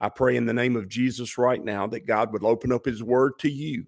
I pray in the name of Jesus right now that God would open up his word to you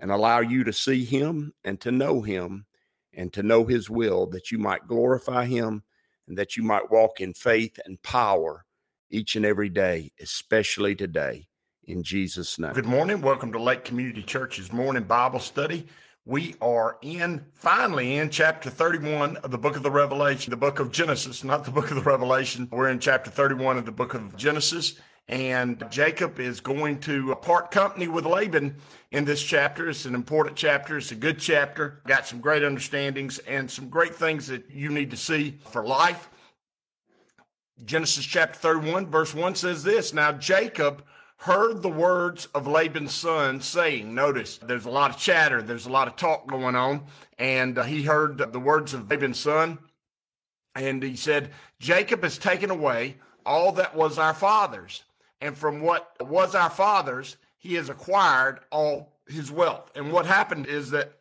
and allow you to see him and to know him and to know his will, that you might glorify him and that you might walk in faith and power each and every day, especially today. In Jesus' name. Good morning. Welcome to Lake Community Church's morning Bible study. We are in, finally, in chapter 31 of the book of the Revelation, the book of Genesis, not the book of the Revelation. We're in chapter 31 of the book of Genesis. And Jacob is going to part company with Laban in this chapter. It's an important chapter. It's a good chapter. Got some great understandings and some great things that you need to see for life. Genesis chapter 31, verse 1 says this Now Jacob heard the words of Laban's son saying, Notice there's a lot of chatter, there's a lot of talk going on. And he heard the words of Laban's son. And he said, Jacob has taken away all that was our father's and from what was our father's, he has acquired all his wealth. And what happened is that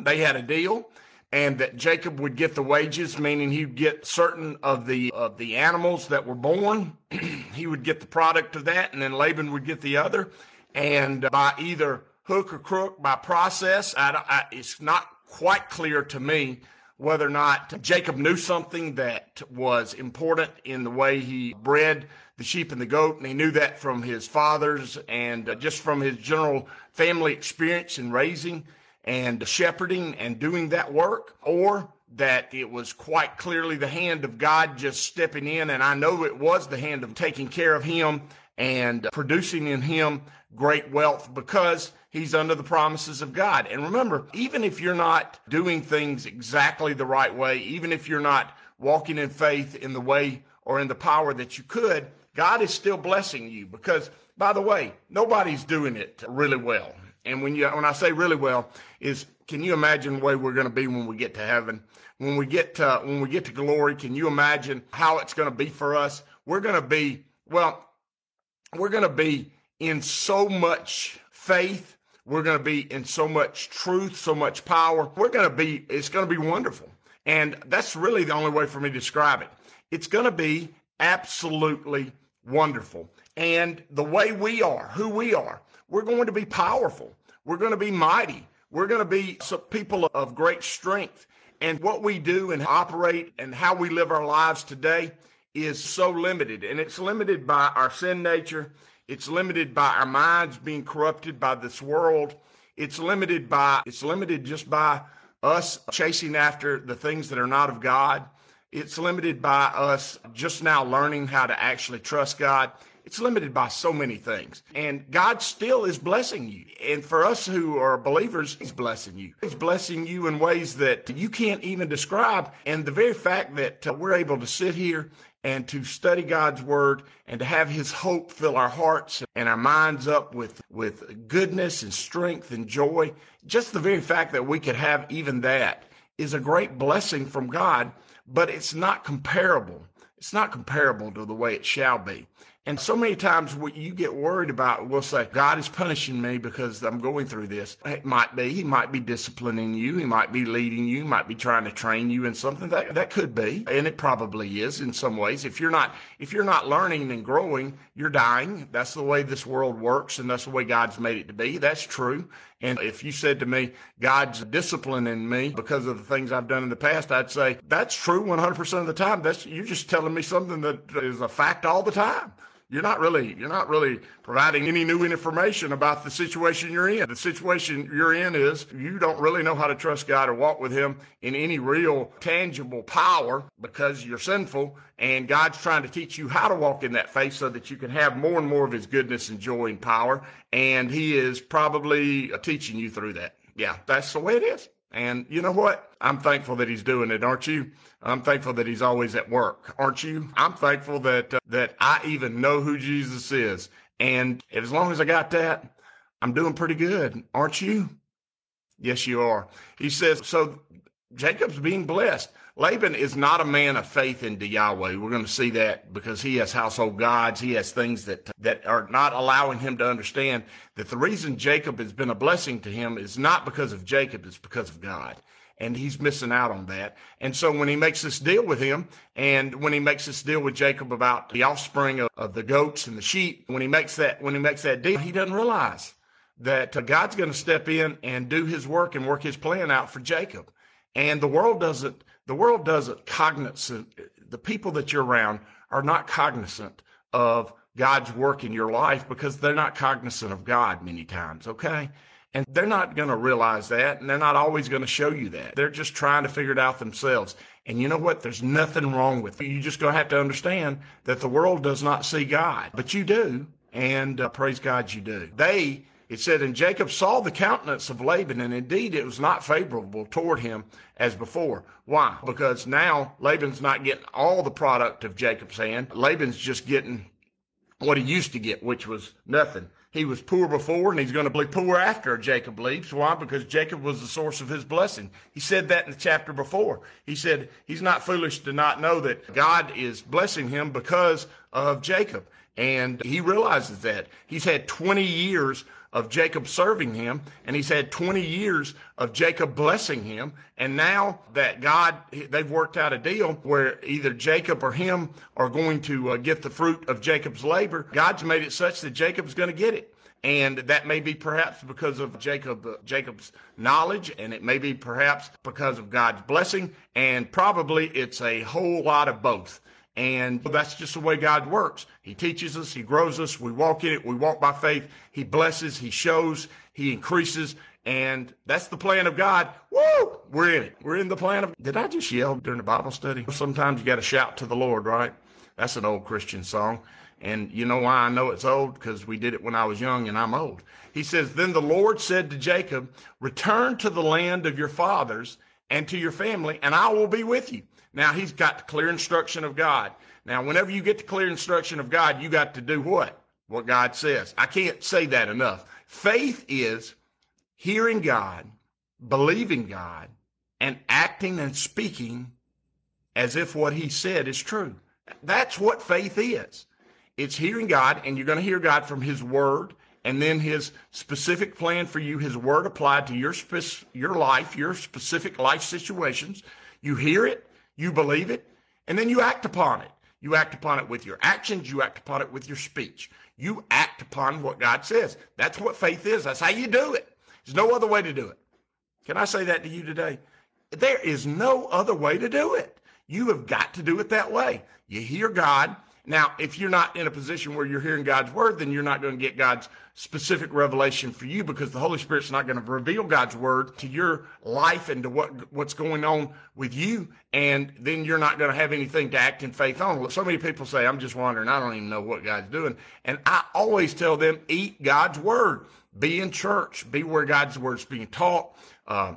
they had a deal and that Jacob would get the wages, meaning he'd get certain of the of the animals that were born. he would get the product of that, and then Laban would get the other. And by either hook or crook, by process, I, I, it's not quite clear to me whether or not Jacob knew something that was important in the way he bred the sheep and the goat, and he knew that from his fathers and uh, just from his general family experience in raising and shepherding and doing that work, or that it was quite clearly the hand of God just stepping in. And I know it was the hand of taking care of him and producing in him great wealth because he's under the promises of God. And remember, even if you're not doing things exactly the right way, even if you're not walking in faith in the way or in the power that you could, God is still blessing you because, by the way, nobody's doing it really well. And when you when I say really well, is can you imagine the way we're going to be when we get to heaven? When we get to when we get to glory, can you imagine how it's going to be for us? We're going to be well, we're going to be in so much faith. We're going to be in so much truth, so much power. We're going to be. It's going to be wonderful, and that's really the only way for me to describe it. It's going to be absolutely wonderful. And the way we are, who we are, we're going to be powerful. We're going to be mighty. We're going to be some people of great strength. And what we do and operate and how we live our lives today is so limited. And it's limited by our sin nature. It's limited by our minds being corrupted by this world. It's limited by, it's limited just by us chasing after the things that are not of God. It's limited by us just now learning how to actually trust God. It's limited by so many things. And God still is blessing you. And for us who are believers, He's blessing you. He's blessing you in ways that you can't even describe. And the very fact that uh, we're able to sit here and to study God's word and to have his hope fill our hearts and our minds up with, with goodness and strength and joy. Just the very fact that we could have even that is a great blessing from God but it's not comparable. It's not comparable to the way it shall be. And so many times what you get worried about, we'll say, God is punishing me because I'm going through this. It might be. He might be disciplining you. He might be leading you. He might be trying to train you in something. That that could be. And it probably is in some ways. If you're not if you're not learning and growing, you're dying. That's the way this world works and that's the way God's made it to be. That's true. And if you said to me, God's disciplining me because of the things I've done in the past, I'd say, that's true 100% of the time. That's, you're just telling me something that is a fact all the time you're not really you're not really providing any new information about the situation you're in. The situation you're in is you don't really know how to trust God or walk with him in any real tangible power because you're sinful and God's trying to teach you how to walk in that faith so that you can have more and more of his goodness and joy and power and he is probably uh, teaching you through that. Yeah, that's the way it is. And you know what? I'm thankful that he's doing it, aren't you? I'm thankful that he's always at work, aren't you? I'm thankful that uh, that I even know who Jesus is. And as long as I got that, I'm doing pretty good, aren't you? Yes, you are. He says, so Jacob's being blessed. Laban is not a man of faith in Yahweh. We're going to see that because he has household gods. He has things that, that are not allowing him to understand that the reason Jacob has been a blessing to him is not because of Jacob, it's because of God. And he's missing out on that. And so when he makes this deal with him, and when he makes this deal with Jacob about the offspring of, of the goats and the sheep, when he makes that, when he makes that deal, he doesn't realize that uh, God's going to step in and do his work and work his plan out for Jacob. And the world doesn't, the world doesn't cognizant, the people that you're around are not cognizant of God's work in your life because they're not cognizant of God many times, okay? And they're not going to realize that, and they're not always going to show you that. They're just trying to figure it out themselves. And you know what? There's nothing wrong with it. You just going to have to understand that the world does not see God, but you do. And uh, praise God, you do. They it said, And Jacob saw the countenance of Laban, and indeed it was not favorable toward him as before. Why? Because now Laban's not getting all the product of Jacob's hand. Laban's just getting what he used to get, which was nothing. He was poor before and he's going to be poor after Jacob leaves. Why? Because Jacob was the source of his blessing. He said that in the chapter before. He said he's not foolish to not know that God is blessing him because of Jacob. And he realizes that. He's had 20 years of Jacob serving him, and he's had 20 years of Jacob blessing him. And now that God, they've worked out a deal where either Jacob or him are going to uh, get the fruit of Jacob's labor, God's made it such that Jacob's going to get it. And that may be perhaps because of Jacob, uh, Jacob's knowledge, and it may be perhaps because of God's blessing, and probably it's a whole lot of both. And that's just the way God works. He teaches us, He grows us, we walk in it, we walk by faith. He blesses, He shows, He increases. And that's the plan of God. Woo! We're in it. We're in the plan of. Did I just yell during the Bible study? Sometimes you got to shout to the Lord, right? That's an old Christian song. And you know why I know it's old? Because we did it when I was young and I'm old. He says, Then the Lord said to Jacob, Return to the land of your fathers and to your family, and I will be with you. Now he's got the clear instruction of God. Now, whenever you get the clear instruction of God, you got to do what? What God says. I can't say that enough. Faith is hearing God, believing God, and acting and speaking as if what he said is true. That's what faith is. It's hearing God, and you're going to hear God from his word and then his specific plan for you, his word applied to your, spe- your life, your specific life situations. You hear it, you believe it, and then you act upon it. You act upon it with your actions, you act upon it with your speech. You act upon what God says. That's what faith is. That's how you do it. There's no other way to do it. Can I say that to you today? There is no other way to do it. You have got to do it that way. You hear God, now, if you're not in a position where you're hearing God's word, then you're not going to get God's specific revelation for you because the Holy Spirit's not going to reveal God's word to your life and to what what's going on with you, and then you're not going to have anything to act in faith on. So many people say, "I'm just wondering. I don't even know what God's doing," and I always tell them, "Eat God's word. Be in church. Be where God's word's being taught." Uh,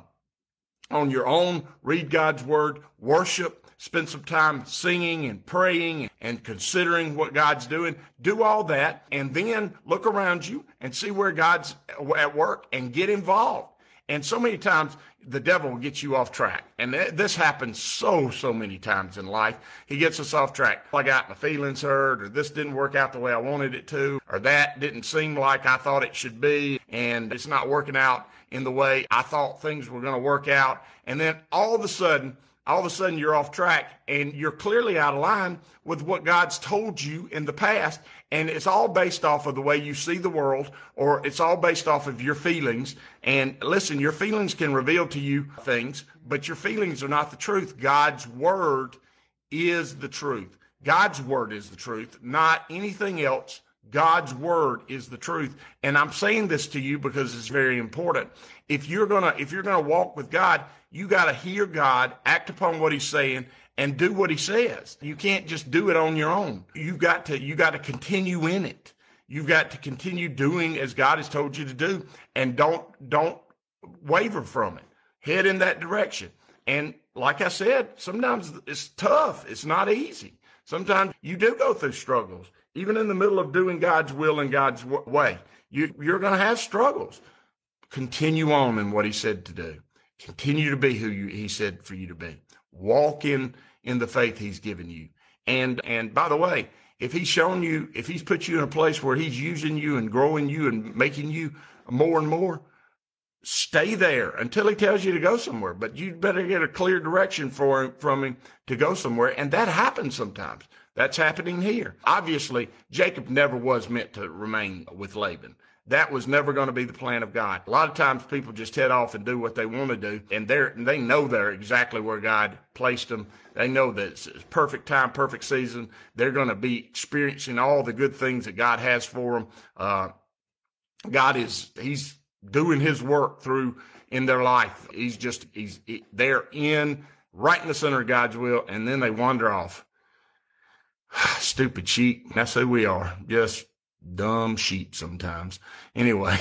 on your own, read God's word, worship, spend some time singing and praying and considering what God's doing. Do all that and then look around you and see where God's at work and get involved. And so many times the devil will get you off track. And this happens so, so many times in life. He gets us off track. I got my feelings hurt, or this didn't work out the way I wanted it to, or that didn't seem like I thought it should be, and it's not working out in the way I thought things were going to work out. And then all of a sudden, all of a sudden you're off track and you're clearly out of line with what God's told you in the past. And it's all based off of the way you see the world, or it's all based off of your feelings. And listen, your feelings can reveal to you things, but your feelings are not the truth. God's word is the truth. God's word is the truth, not anything else. God's word is the truth. And I'm saying this to you because it's very important. If you're going to if you're going to walk with God, you got to hear God, act upon what he's saying and do what he says. You can't just do it on your own. You've got to, you got to continue in it. You've got to continue doing as God has told you to do and don't, don't waver from it. Head in that direction. And like I said, sometimes it's tough. It's not easy. Sometimes you do go through struggles. Even in the middle of doing God's will and God's way, you, you're going to have struggles. Continue on in what he said to do. Continue to be who you, he said for you to be. Walk in, in the faith he's given you. And, and by the way, if he's shown you, if he's put you in a place where he's using you and growing you and making you more and more, stay there until he tells you to go somewhere. But you'd better get a clear direction for him, from him to go somewhere. And that happens sometimes. That's happening here. Obviously, Jacob never was meant to remain with Laban. That was never going to be the plan of God. A lot of times people just head off and do what they want to do, and they're they know they're exactly where God placed them. They know that it's perfect time, perfect season. They're going to be experiencing all the good things that God has for them. Uh, God is He's doing His work through in their life. He's just He's he, they're in right in the center of God's will, and then they wander off. Stupid sheep. That's who we are. Just dumb sheep sometimes. Anyway,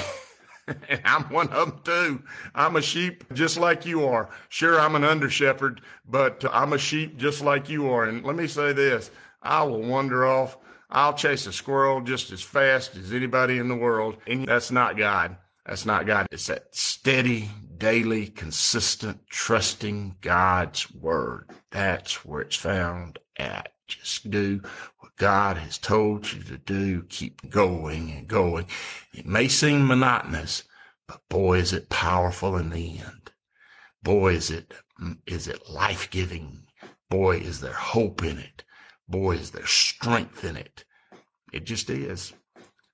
I'm one of them too. I'm a sheep just like you are. Sure, I'm an under shepherd, but I'm a sheep just like you are. And let me say this I will wander off. I'll chase a squirrel just as fast as anybody in the world. And that's not God. That's not God. It's that steady, daily, consistent, trusting God's word. That's where it's found at. Just do what God has told you to do. Keep going and going. It may seem monotonous, but boy, is it powerful in the end. Boy, is it, is it life giving. Boy, is there hope in it. Boy, is there strength in it. It just is.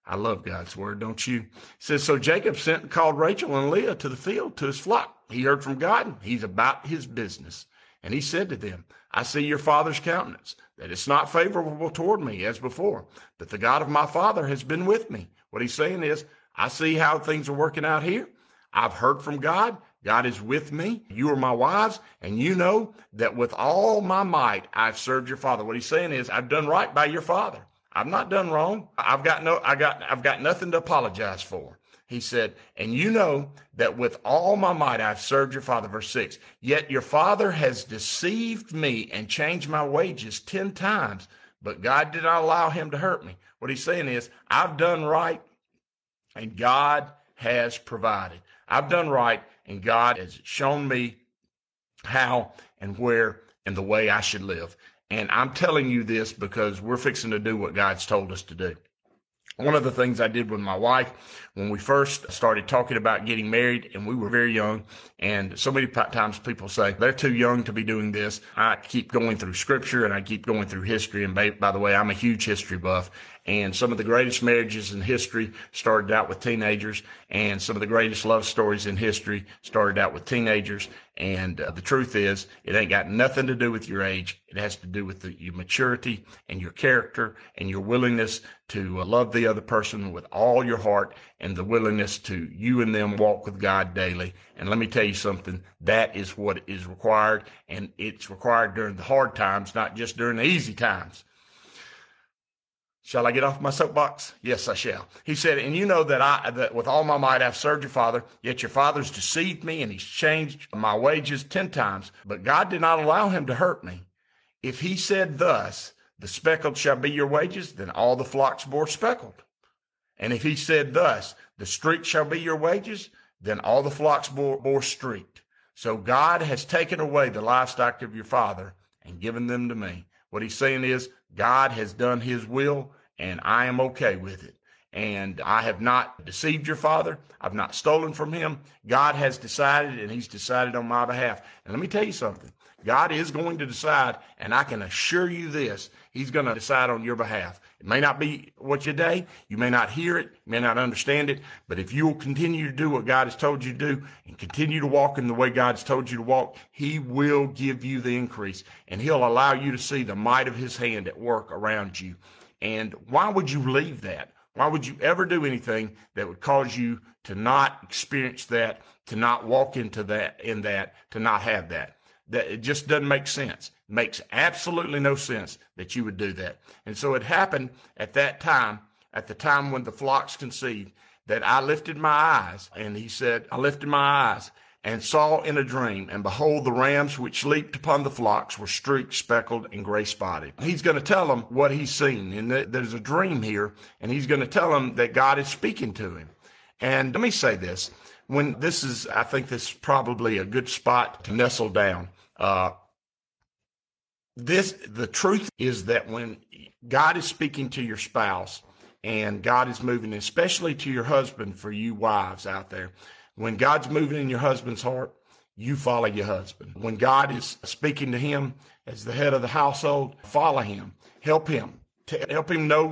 I love God's word, don't you? It says, So Jacob sent and called Rachel and Leah to the field to his flock. He heard from God. He's about his business. And he said to them, I see your father's countenance, that it's not favorable toward me as before, but the God of my father has been with me. What he's saying is, I see how things are working out here. I've heard from God. God is with me. You are my wives, and you know that with all my might I've served your father. What he's saying is, I've done right by your father. I've not done wrong. I've got no, I got, I've got nothing to apologize for. He said, and you know that with all my might I've served your father. Verse six, yet your father has deceived me and changed my wages 10 times, but God did not allow him to hurt me. What he's saying is, I've done right and God has provided. I've done right and God has shown me how and where and the way I should live. And I'm telling you this because we're fixing to do what God's told us to do. One of the things I did with my wife when we first started talking about getting married and we were very young, and so many times people say they're too young to be doing this. I keep going through scripture and I keep going through history. And by, the way, I'm a huge history buff. And some of the greatest marriages in history started out with teenagers, and some of the greatest love stories in history started out with teenagers. And uh, the truth is, it ain't got nothing to do with your age. It has to do with the, your maturity and your character and your willingness to uh, love the other person with all your heart and the willingness to you and them walk with God daily. And let me tell you something, that is what is required. And it's required during the hard times, not just during the easy times. Shall I get off my soapbox? Yes, I shall. He said, and you know that I, that with all my might I've served your father, yet your father's deceived me and he's changed my wages 10 times, but God did not allow him to hurt me. If he said thus, the speckled shall be your wages, then all the flocks bore speckled. And if he said thus, the streaked shall be your wages, then all the flocks bore, bore streaked. So God has taken away the livestock of your father and given them to me. What he's saying is God has done his will and I am okay with it. And I have not deceived your father. I've not stolen from him. God has decided, and he's decided on my behalf. And let me tell you something God is going to decide, and I can assure you this He's going to decide on your behalf. It may not be what you day. You may not hear it. You may not understand it. But if you will continue to do what God has told you to do and continue to walk in the way God's told you to walk, He will give you the increase and He'll allow you to see the might of His hand at work around you. And why would you leave that? Why would you ever do anything that would cause you to not experience that, to not walk into that, in that, to not have that? That it just doesn't make sense. It makes absolutely no sense that you would do that. And so it happened at that time, at the time when the flocks conceived, that I lifted my eyes. And he said, I lifted my eyes and saw in a dream, and behold, the rams which leaped upon the flocks were streaked, speckled, and gray spotted. He's going to tell them what he's seen. And there's a dream here, and he's going to tell them that God is speaking to him. And let me say this when this is, I think this is probably a good spot to nestle down. Uh, this, the truth is that when God is speaking to your spouse and God is moving, especially to your husband for you wives out there, when God's moving in your husband's heart, you follow your husband. When God is speaking to him as the head of the household, follow him. Help him to help him know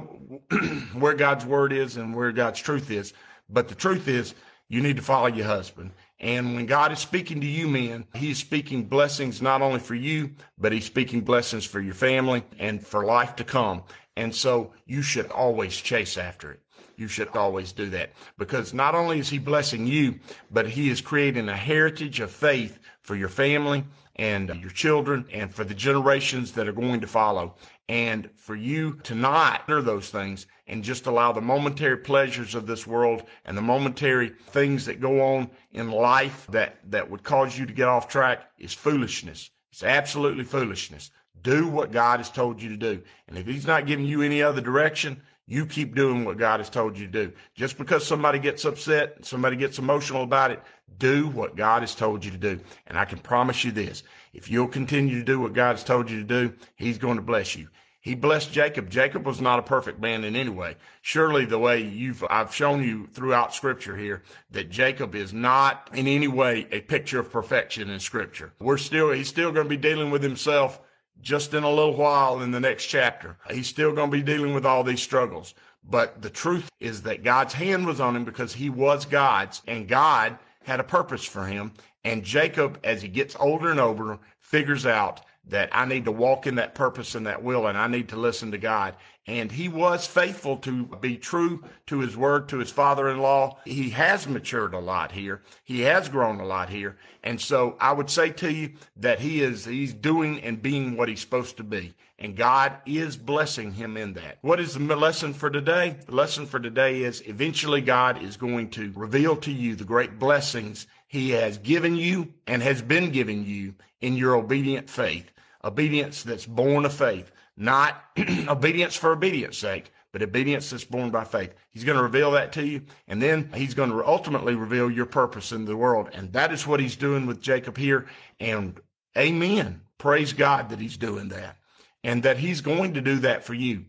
where God's word is and where God's truth is. But the truth is, you need to follow your husband. And when God is speaking to you men, he's speaking blessings not only for you, but he's speaking blessings for your family and for life to come. And so you should always chase after it you should always do that because not only is he blessing you, but he is creating a heritage of faith for your family and your children and for the generations that are going to follow. And for you to not honor those things and just allow the momentary pleasures of this world and the momentary things that go on in life that, that would cause you to get off track is foolishness. It's absolutely foolishness. Do what God has told you to do. And if he's not giving you any other direction, you keep doing what God has told you to do. Just because somebody gets upset, somebody gets emotional about it, do what God has told you to do. And I can promise you this. If you'll continue to do what God has told you to do, he's going to bless you. He blessed Jacob. Jacob was not a perfect man in any way. Surely the way you've, I've shown you throughout scripture here that Jacob is not in any way a picture of perfection in scripture. We're still, he's still going to be dealing with himself just in a little while in the next chapter. He's still going to be dealing with all these struggles. But the truth is that God's hand was on him because he was God's and God had a purpose for him. And Jacob, as he gets older and older, figures out that I need to walk in that purpose and that will, and I need to listen to God. And he was faithful to be true to his word to his father in law. He has matured a lot here. He has grown a lot here. And so I would say to you that he is, he's doing and being what he's supposed to be. And God is blessing him in that. What is the lesson for today? The lesson for today is eventually God is going to reveal to you the great blessings he has given you and has been giving you in your obedient faith. Obedience that's born of faith not obedience for obedience sake, but obedience that's born by faith. He's going to reveal that to you, and then he's going to ultimately reveal your purpose in the world. And that is what he's doing with Jacob here. And amen. Praise God that he's doing that and that he's going to do that for you.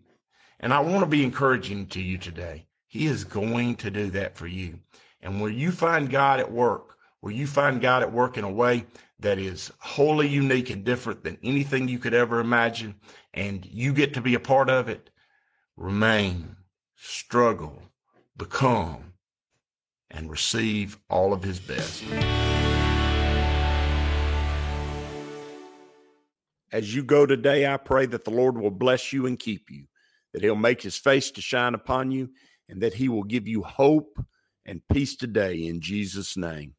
And I want to be encouraging to you today. He is going to do that for you. And where you find God at work, where you find God at work in a way that is wholly unique and different than anything you could ever imagine, and you get to be a part of it, remain, struggle, become, and receive all of his best. As you go today, I pray that the Lord will bless you and keep you, that he'll make his face to shine upon you, and that he will give you hope and peace today in Jesus' name.